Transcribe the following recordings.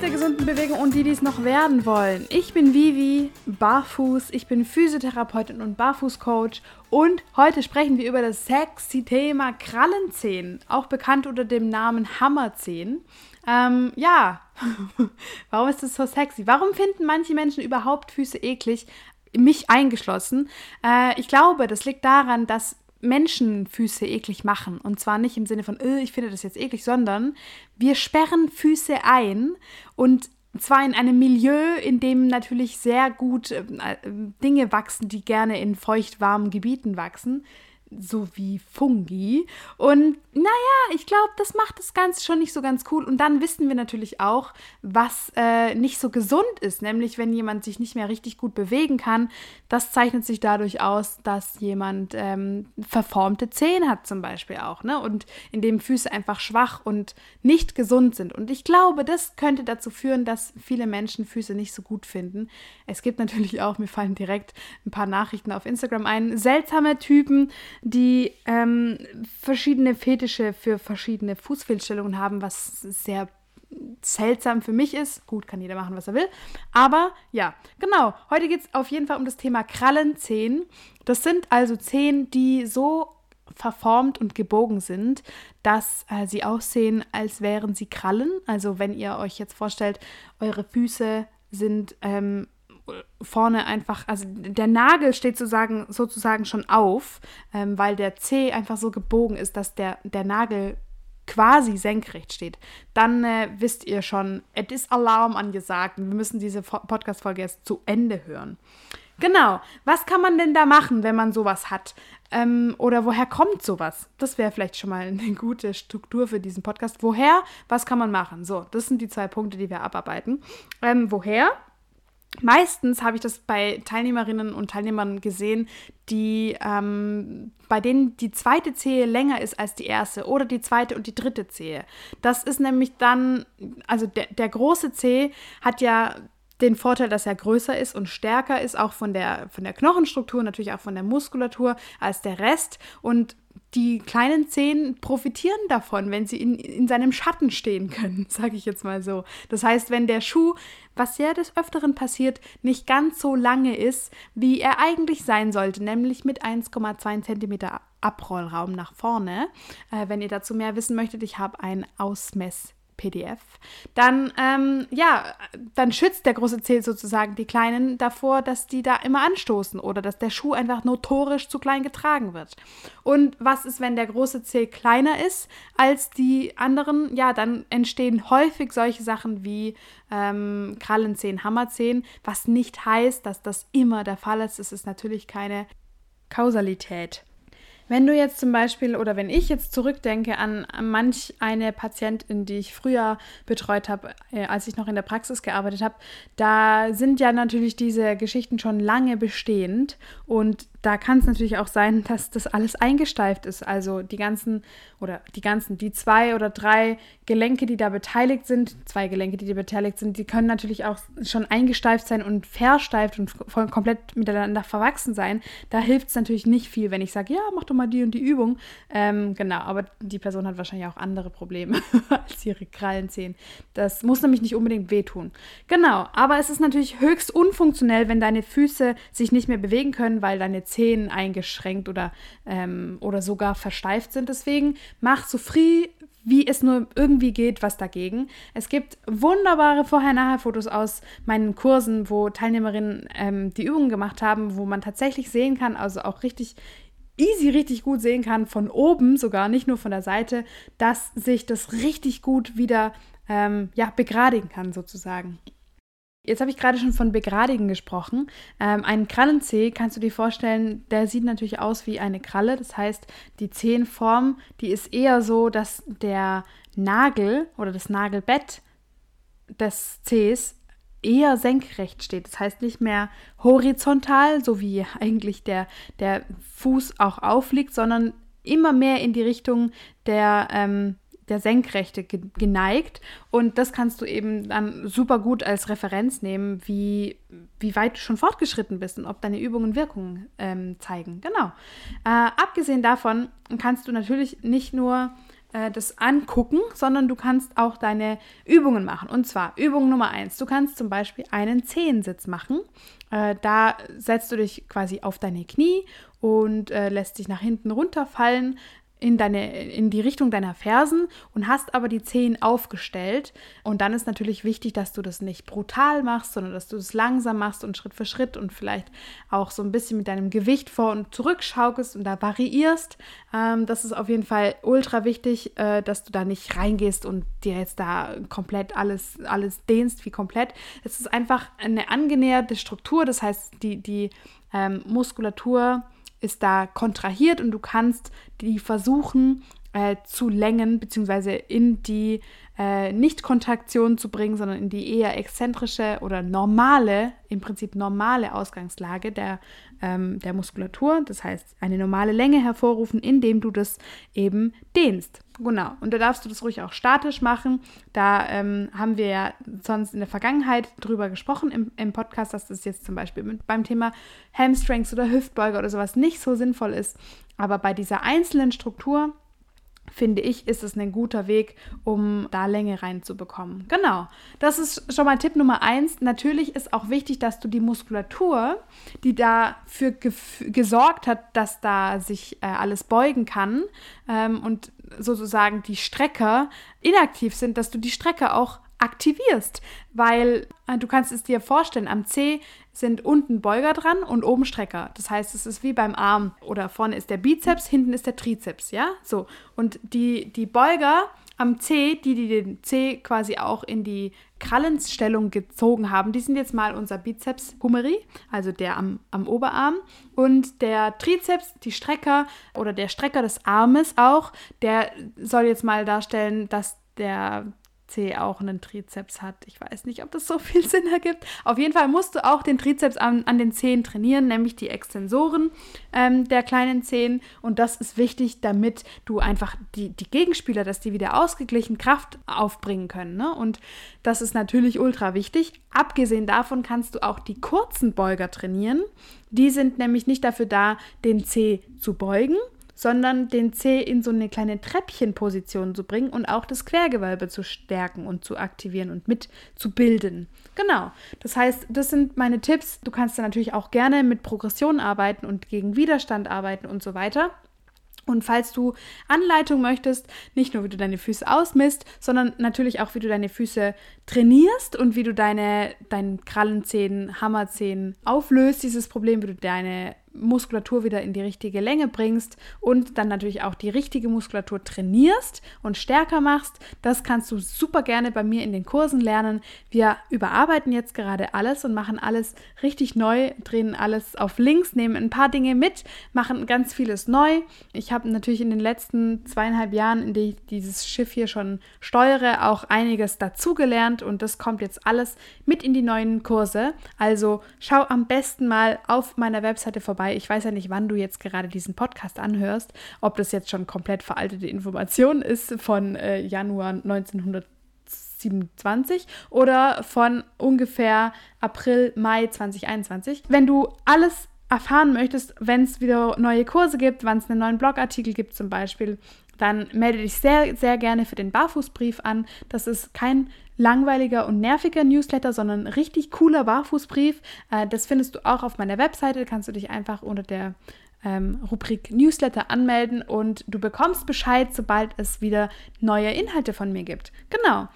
der gesunden Bewegung und die, die es noch werden wollen. Ich bin Vivi, barfuß, ich bin Physiotherapeutin und Barfußcoach und heute sprechen wir über das sexy Thema Krallenzehen, auch bekannt unter dem Namen Hammerzehen. Ähm, ja, warum ist das so sexy? Warum finden manche Menschen überhaupt Füße eklig? Mich eingeschlossen. Äh, ich glaube, das liegt daran, dass Menschenfüße eklig machen. Und zwar nicht im Sinne von, äh, ich finde das jetzt eklig, sondern wir sperren Füße ein und zwar in einem Milieu, in dem natürlich sehr gut äh, Dinge wachsen, die gerne in feucht-warmen Gebieten wachsen so wie Fungi. Und naja, ich glaube, das macht das Ganze schon nicht so ganz cool. Und dann wissen wir natürlich auch, was äh, nicht so gesund ist. Nämlich, wenn jemand sich nicht mehr richtig gut bewegen kann, das zeichnet sich dadurch aus, dass jemand ähm, verformte Zehen hat zum Beispiel auch. Ne? Und in dem Füße einfach schwach und nicht gesund sind. Und ich glaube, das könnte dazu führen, dass viele Menschen Füße nicht so gut finden. Es gibt natürlich auch, mir fallen direkt ein paar Nachrichten auf Instagram ein, seltsame Typen, die ähm, verschiedene Fetische für verschiedene Fußfehlstellungen haben, was sehr seltsam für mich ist. Gut, kann jeder machen, was er will. Aber ja, genau. Heute geht es auf jeden Fall um das Thema Krallenzehen. Das sind also Zehen, die so verformt und gebogen sind, dass äh, sie aussehen, als wären sie Krallen. Also wenn ihr euch jetzt vorstellt, eure Füße sind ähm, vorne einfach, also der Nagel steht sozusagen, sozusagen schon auf, ähm, weil der C einfach so gebogen ist, dass der, der Nagel quasi senkrecht steht, dann äh, wisst ihr schon, es ist Alarm angesagt wir müssen diese Podcast-Folge jetzt zu Ende hören. Genau, was kann man denn da machen, wenn man sowas hat? Ähm, oder woher kommt sowas? Das wäre vielleicht schon mal eine gute Struktur für diesen Podcast. Woher? Was kann man machen? So, das sind die zwei Punkte, die wir abarbeiten. Ähm, woher? Meistens habe ich das bei Teilnehmerinnen und Teilnehmern gesehen, die ähm, bei denen die zweite Zehe länger ist als die erste oder die zweite und die dritte Zehe. Das ist nämlich dann, also der, der große Zeh hat ja den Vorteil, dass er größer ist und stärker ist, auch von der, von der Knochenstruktur, natürlich auch von der Muskulatur als der Rest. Und die kleinen Zehen profitieren davon, wenn sie in, in seinem Schatten stehen können, sage ich jetzt mal so. Das heißt, wenn der Schuh, was ja des Öfteren passiert, nicht ganz so lange ist, wie er eigentlich sein sollte, nämlich mit 1,2 cm Abrollraum nach vorne. Äh, wenn ihr dazu mehr wissen möchtet, ich habe ein Ausmess PDF, dann, ähm, ja, dann schützt der große Zeh sozusagen die Kleinen davor, dass die da immer anstoßen oder dass der Schuh einfach notorisch zu klein getragen wird. Und was ist, wenn der große Zeh kleiner ist als die anderen? Ja, dann entstehen häufig solche Sachen wie ähm, Krallenzehen, Hammerzehen, was nicht heißt, dass das immer der Fall ist. Es ist natürlich keine Kausalität. Wenn du jetzt zum Beispiel oder wenn ich jetzt zurückdenke an, manch eine Patientin, die ich früher betreut habe, äh, als ich noch in der Praxis gearbeitet habe, da sind ja natürlich diese Geschichten schon lange bestehend und da kann es natürlich auch sein, dass das alles eingesteift ist. Also die ganzen oder die ganzen, die zwei oder drei Gelenke, die da beteiligt sind, zwei Gelenke, die da beteiligt sind, die können natürlich auch schon eingesteift sein und versteift und voll komplett miteinander verwachsen sein. Da hilft es natürlich nicht viel, wenn ich sage, ja, mach doch mal die und die Übung. Ähm, genau, aber die Person hat wahrscheinlich auch andere Probleme als ihre Krallenzehen. Das muss nämlich nicht unbedingt wehtun. Genau, aber es ist natürlich höchst unfunktionell, wenn deine Füße sich nicht mehr bewegen können, weil deine Zehen eingeschränkt oder, ähm, oder sogar versteift sind. Deswegen mach so früh wie es nur irgendwie geht, was dagegen. Es gibt wunderbare Vorher-Nachher-Fotos aus meinen Kursen, wo Teilnehmerinnen ähm, die Übungen gemacht haben, wo man tatsächlich sehen kann, also auch richtig easy, richtig gut sehen kann, von oben sogar, nicht nur von der Seite, dass sich das richtig gut wieder ähm, ja, begradigen kann, sozusagen. Jetzt habe ich gerade schon von Begradigen gesprochen. Ähm, einen Krallenzeh kannst du dir vorstellen, der sieht natürlich aus wie eine Kralle. Das heißt, die Zehenform, die ist eher so, dass der Nagel oder das Nagelbett des Zehs eher senkrecht steht. Das heißt nicht mehr horizontal, so wie eigentlich der, der Fuß auch aufliegt, sondern immer mehr in die Richtung der ähm, der Senkrechte geneigt. Und das kannst du eben dann super gut als Referenz nehmen, wie, wie weit du schon fortgeschritten bist und ob deine Übungen Wirkung ähm, zeigen. Genau. Äh, abgesehen davon kannst du natürlich nicht nur äh, das angucken, sondern du kannst auch deine Übungen machen. Und zwar Übung Nummer eins. Du kannst zum Beispiel einen Zehensitz machen. Äh, da setzt du dich quasi auf deine Knie und äh, lässt dich nach hinten runterfallen, in, deine, in die Richtung deiner Fersen und hast aber die Zehen aufgestellt. Und dann ist natürlich wichtig, dass du das nicht brutal machst, sondern dass du es langsam machst und Schritt für Schritt und vielleicht auch so ein bisschen mit deinem Gewicht vor und zurück schaukelst und da variierst. Ähm, das ist auf jeden Fall ultra wichtig, äh, dass du da nicht reingehst und dir jetzt da komplett alles, alles dehnst wie komplett. Es ist einfach eine angenäherte Struktur, das heißt, die, die ähm, Muskulatur ist da kontrahiert und du kannst die versuchen äh, zu längen, beziehungsweise in die äh, Nicht-Kontraktion zu bringen, sondern in die eher exzentrische oder normale, im Prinzip normale Ausgangslage der, ähm, der Muskulatur. Das heißt, eine normale Länge hervorrufen, indem du das eben dehnst. Genau. Und da darfst du das ruhig auch statisch machen. Da ähm, haben wir ja sonst in der Vergangenheit drüber gesprochen im, im Podcast, dass das jetzt zum Beispiel mit, beim Thema Hamstrings oder Hüftbeuger oder sowas nicht so sinnvoll ist. Aber bei dieser einzelnen Struktur finde ich, ist es ein guter Weg, um da Länge reinzubekommen. Genau, das ist schon mal Tipp Nummer eins. Natürlich ist auch wichtig, dass du die Muskulatur, die dafür gesorgt hat, dass da sich äh, alles beugen kann ähm, und sozusagen die Strecker inaktiv sind, dass du die Strecke auch aktivierst, weil äh, du kannst es dir vorstellen, am C sind unten Beuger dran und oben Strecker. Das heißt, es ist wie beim Arm oder vorne ist der Bizeps, hinten ist der Trizeps, ja? So. Und die, die Beuger am C, die, die den C quasi auch in die Krallenstellung gezogen haben, die sind jetzt mal unser Bizeps humeri, also der am, am Oberarm. Und der Trizeps, die Strecker oder der Strecker des Armes auch, der soll jetzt mal darstellen, dass der C auch einen Trizeps hat. Ich weiß nicht, ob das so viel Sinn ergibt. Auf jeden Fall musst du auch den Trizeps an, an den Zehen trainieren, nämlich die Extensoren ähm, der kleinen Zehen. Und das ist wichtig, damit du einfach die, die Gegenspieler, dass die wieder ausgeglichen Kraft aufbringen können. Ne? Und das ist natürlich ultra wichtig. Abgesehen davon kannst du auch die kurzen Beuger trainieren. Die sind nämlich nicht dafür da, den C zu beugen, sondern den Zeh in so eine kleine Treppchenposition zu bringen und auch das Quergewölbe zu stärken und zu aktivieren und mit zu bilden. Genau. Das heißt, das sind meine Tipps. Du kannst dann natürlich auch gerne mit Progression arbeiten und gegen Widerstand arbeiten und so weiter. Und falls du Anleitung möchtest, nicht nur wie du deine Füße ausmisst, sondern natürlich auch wie du deine Füße trainierst und wie du deine deinen Krallenzähnen, Hammerzähnen auflöst, dieses Problem, wie du deine Muskulatur wieder in die richtige Länge bringst und dann natürlich auch die richtige Muskulatur trainierst und stärker machst. Das kannst du super gerne bei mir in den Kursen lernen. Wir überarbeiten jetzt gerade alles und machen alles richtig neu, drehen alles auf links, nehmen ein paar Dinge mit, machen ganz vieles neu. Ich habe natürlich in den letzten zweieinhalb Jahren, in denen ich dieses Schiff hier schon steuere, auch einiges dazugelernt und das kommt jetzt alles mit in die neuen Kurse. Also schau am besten mal auf meiner Webseite vorbei vorbei. Ich weiß ja nicht, wann du jetzt gerade diesen Podcast anhörst, ob das jetzt schon komplett veraltete Information ist von äh, Januar 1927 oder von ungefähr April, Mai 2021. Wenn du alles erfahren möchtest, wenn es wieder neue Kurse gibt, wann es einen neuen Blogartikel gibt zum Beispiel, dann melde dich sehr, sehr gerne für den Barfußbrief an. Das ist kein langweiliger und nerviger Newsletter, sondern richtig cooler Barfußbrief. Äh, das findest du auch auf meiner Webseite. Da kannst du dich einfach unter der ähm, Rubrik Newsletter anmelden und du bekommst Bescheid, sobald es wieder neue Inhalte von mir gibt. Genau.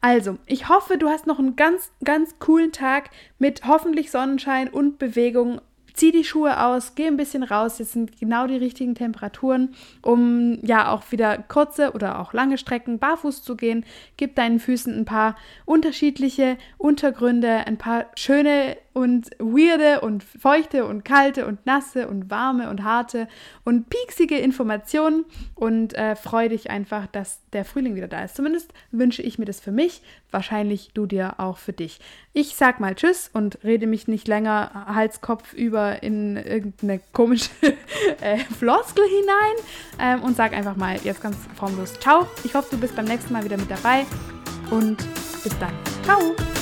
Also, ich hoffe, du hast noch einen ganz, ganz coolen Tag mit hoffentlich Sonnenschein und Bewegung zieh die Schuhe aus, geh ein bisschen raus. Jetzt sind genau die richtigen Temperaturen, um ja auch wieder kurze oder auch lange Strecken barfuß zu gehen. Gib deinen Füßen ein paar unterschiedliche Untergründe, ein paar schöne und weirde und feuchte und kalte und nasse und warme und harte und pieksige Informationen und äh, freue dich einfach, dass der Frühling wieder da ist. Zumindest wünsche ich mir das für mich, wahrscheinlich du dir auch für dich. Ich sag mal Tschüss und rede mich nicht länger Halskopf über in irgendeine komische äh, Floskel hinein ähm, und sag einfach mal jetzt ganz formlos Ciao. Ich hoffe, du bist beim nächsten Mal wieder mit dabei und bis dann. Ciao.